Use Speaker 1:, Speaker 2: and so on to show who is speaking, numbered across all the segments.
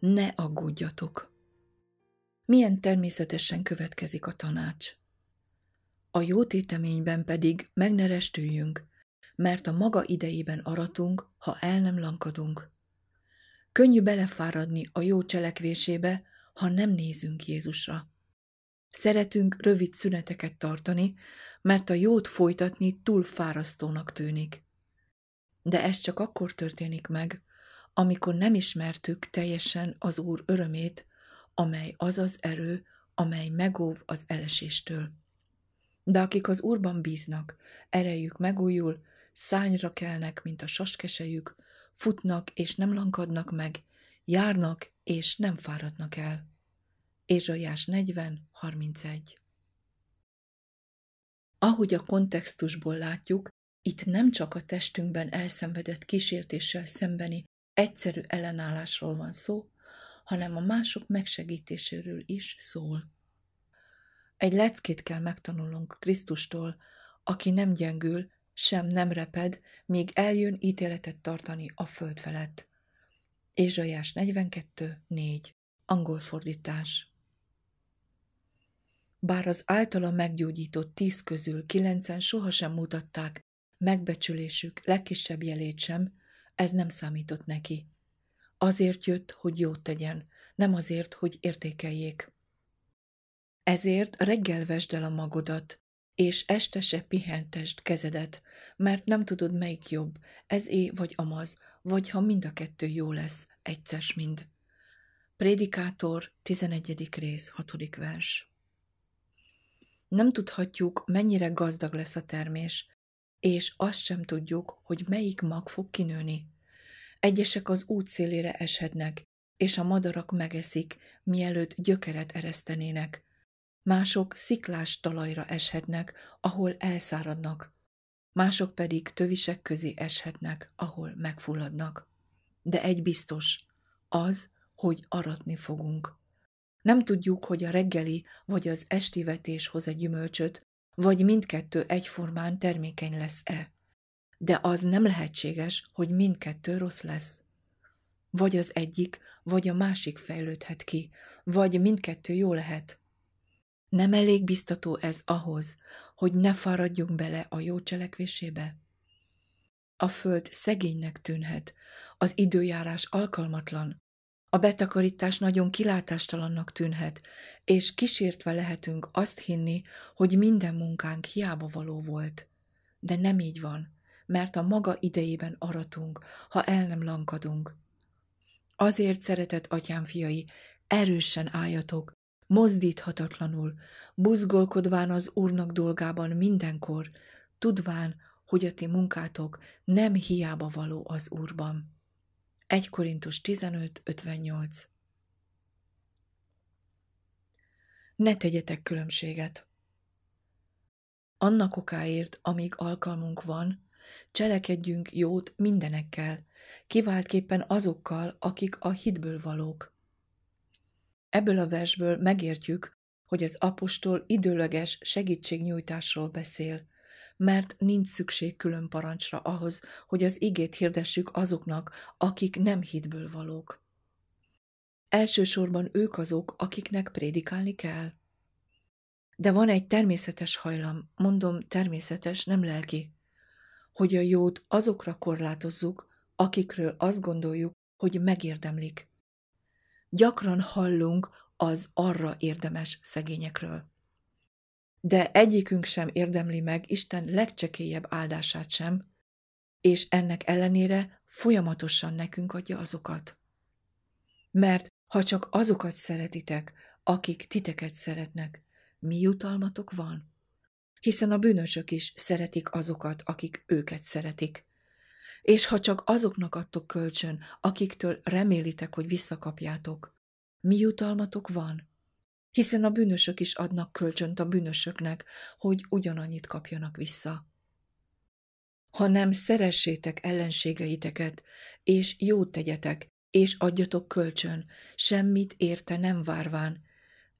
Speaker 1: ne aggódjatok. Milyen természetesen következik a tanács. A jó téteményben pedig meg ne restüljünk, mert a maga idejében aratunk, ha el nem lankadunk. Könnyű belefáradni a jó cselekvésébe, ha nem nézünk Jézusra. Szeretünk rövid szüneteket tartani, mert a jót folytatni túl fárasztónak tűnik. De ez csak akkor történik meg, amikor nem ismertük teljesen az Úr örömét, amely az az erő, amely megóv az eleséstől. De akik az Úrban bíznak, erejük megújul, szányra kelnek, mint a saskesejük, futnak és nem lankadnak meg, járnak és nem fáradnak el. Ézsaiás 40, 31 Ahogy a kontextusból látjuk, itt nem csak a testünkben elszenvedett kísértéssel szembeni egyszerű ellenállásról van szó, hanem a mások megsegítéséről is szól. Egy leckét kell megtanulnunk Krisztustól, aki nem gyengül, sem nem reped, míg eljön ítéletet tartani a föld felett. Ézsaiás 42, 4. Angol fordítás. Bár az általa meggyógyított tíz közül kilencen sohasem mutatták megbecsülésük legkisebb jelét sem, ez nem számított neki. Azért jött, hogy jót tegyen, nem azért, hogy értékeljék. Ezért reggel vesd el a magodat, és este se pihentest kezedet, mert nem tudod, melyik jobb, ez é vagy amaz, vagy ha mind a kettő jó lesz, egyszer mind. Prédikátor, 11. rész, 6. vers. Nem tudhatjuk, mennyire gazdag lesz a termés, és azt sem tudjuk, hogy melyik mag fog kinőni. Egyesek az út szélére eshetnek, és a madarak megeszik, mielőtt gyökeret eresztenének. Mások sziklás talajra eshetnek, ahol elszáradnak, mások pedig tövisek közé eshetnek, ahol megfulladnak. De egy biztos, az, hogy aratni fogunk. Nem tudjuk, hogy a reggeli vagy az esti vetés hoz egy gyümölcsöt, vagy mindkettő egyformán termékeny lesz-e. De az nem lehetséges, hogy mindkettő rossz lesz. Vagy az egyik, vagy a másik fejlődhet ki, vagy mindkettő jó lehet. Nem elég biztató ez ahhoz, hogy ne fáradjunk bele a jó cselekvésébe? A föld szegénynek tűnhet, az időjárás alkalmatlan, a betakarítás nagyon kilátástalannak tűnhet, és kísértve lehetünk azt hinni, hogy minden munkánk hiába való volt. De nem így van, mert a maga idejében aratunk, ha el nem lankadunk. Azért, szeretett atyám fiai, erősen álljatok, mozdíthatatlanul, buzgolkodván az Úrnak dolgában mindenkor, tudván, hogy a ti munkátok nem hiába való az Úrban. 1 Korintus 15.58 Ne tegyetek különbséget. Annak okáért, amíg alkalmunk van, cselekedjünk jót mindenekkel, kiváltképpen azokkal, akik a hitből valók. Ebből a versből megértjük, hogy az apostol időleges segítségnyújtásról beszél, mert nincs szükség külön parancsra ahhoz, hogy az igét hirdessük azoknak, akik nem hitből valók. Elsősorban ők azok, akiknek prédikálni kell. De van egy természetes hajlam, mondom természetes, nem lelki, hogy a jót azokra korlátozzuk, akikről azt gondoljuk, hogy megérdemlik. Gyakran hallunk az arra érdemes szegényekről. De egyikünk sem érdemli meg Isten legcsekélyebb áldását sem, és ennek ellenére folyamatosan nekünk adja azokat. Mert ha csak azokat szeretitek, akik titeket szeretnek, mi jutalmatok van? Hiszen a bűnösök is szeretik azokat, akik őket szeretik. És ha csak azoknak adtok kölcsön, akiktől remélitek, hogy visszakapjátok, mi jutalmatok van? Hiszen a bűnösök is adnak kölcsönt a bűnösöknek, hogy ugyanannyit kapjanak vissza. Hanem szeressétek ellenségeiteket, és jót tegyetek, és adjatok kölcsön, semmit érte nem várván,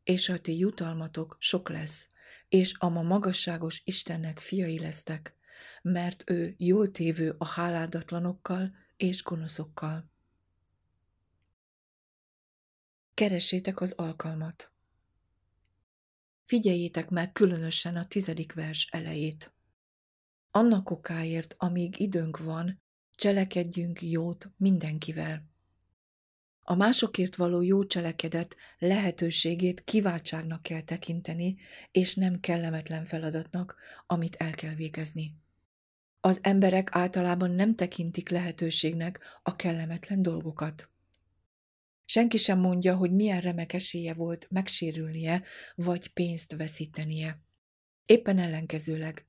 Speaker 1: és a ti jutalmatok sok lesz, és a ma magasságos Istennek fiai lesztek, mert ő jól tévő a háládatlanokkal és gonoszokkal. keresétek az alkalmat. Figyeljétek meg különösen a tizedik vers elejét. Annak okáért, amíg időnk van, cselekedjünk jót mindenkivel. A másokért való jó cselekedet lehetőségét kiváltságnak kell tekinteni, és nem kellemetlen feladatnak, amit el kell végezni. Az emberek általában nem tekintik lehetőségnek a kellemetlen dolgokat. Senki sem mondja, hogy milyen remek esélye volt megsérülnie, vagy pénzt veszítenie. Éppen ellenkezőleg.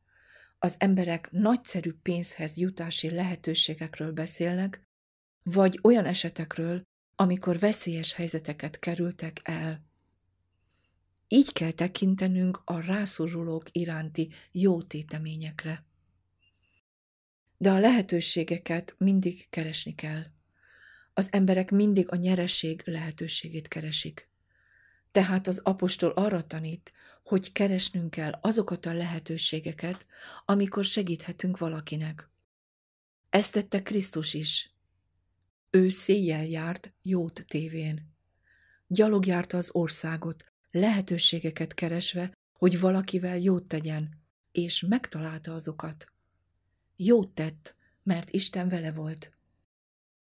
Speaker 1: Az emberek nagyszerű pénzhez jutási lehetőségekről beszélnek, vagy olyan esetekről, amikor veszélyes helyzeteket kerültek el. Így kell tekintenünk a rászorulók iránti jó téteményekre. De a lehetőségeket mindig keresni kell. Az emberek mindig a nyereség lehetőségét keresik. Tehát az apostol arra tanít, hogy keresnünk kell azokat a lehetőségeket, amikor segíthetünk valakinek. Ezt tette Krisztus is. Ő széjjel járt jót tévén. Gyalog járta az országot, lehetőségeket keresve, hogy valakivel jót tegyen, és megtalálta azokat. Jót tett, mert Isten vele volt.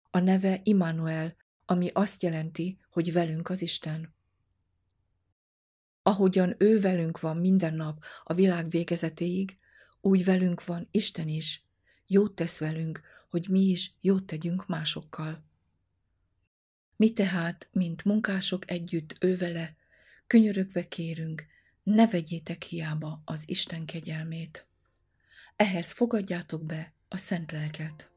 Speaker 1: A neve Immanuel, ami azt jelenti, hogy velünk az Isten. Ahogyan ő velünk van minden nap a világ végezetéig, úgy velünk van Isten is. Jót tesz velünk, hogy mi is jót tegyünk másokkal. Mi tehát, mint munkások együtt ővele, könyörögve kérünk, ne vegyétek hiába az Isten kegyelmét. Ehhez fogadjátok be a szent lelket.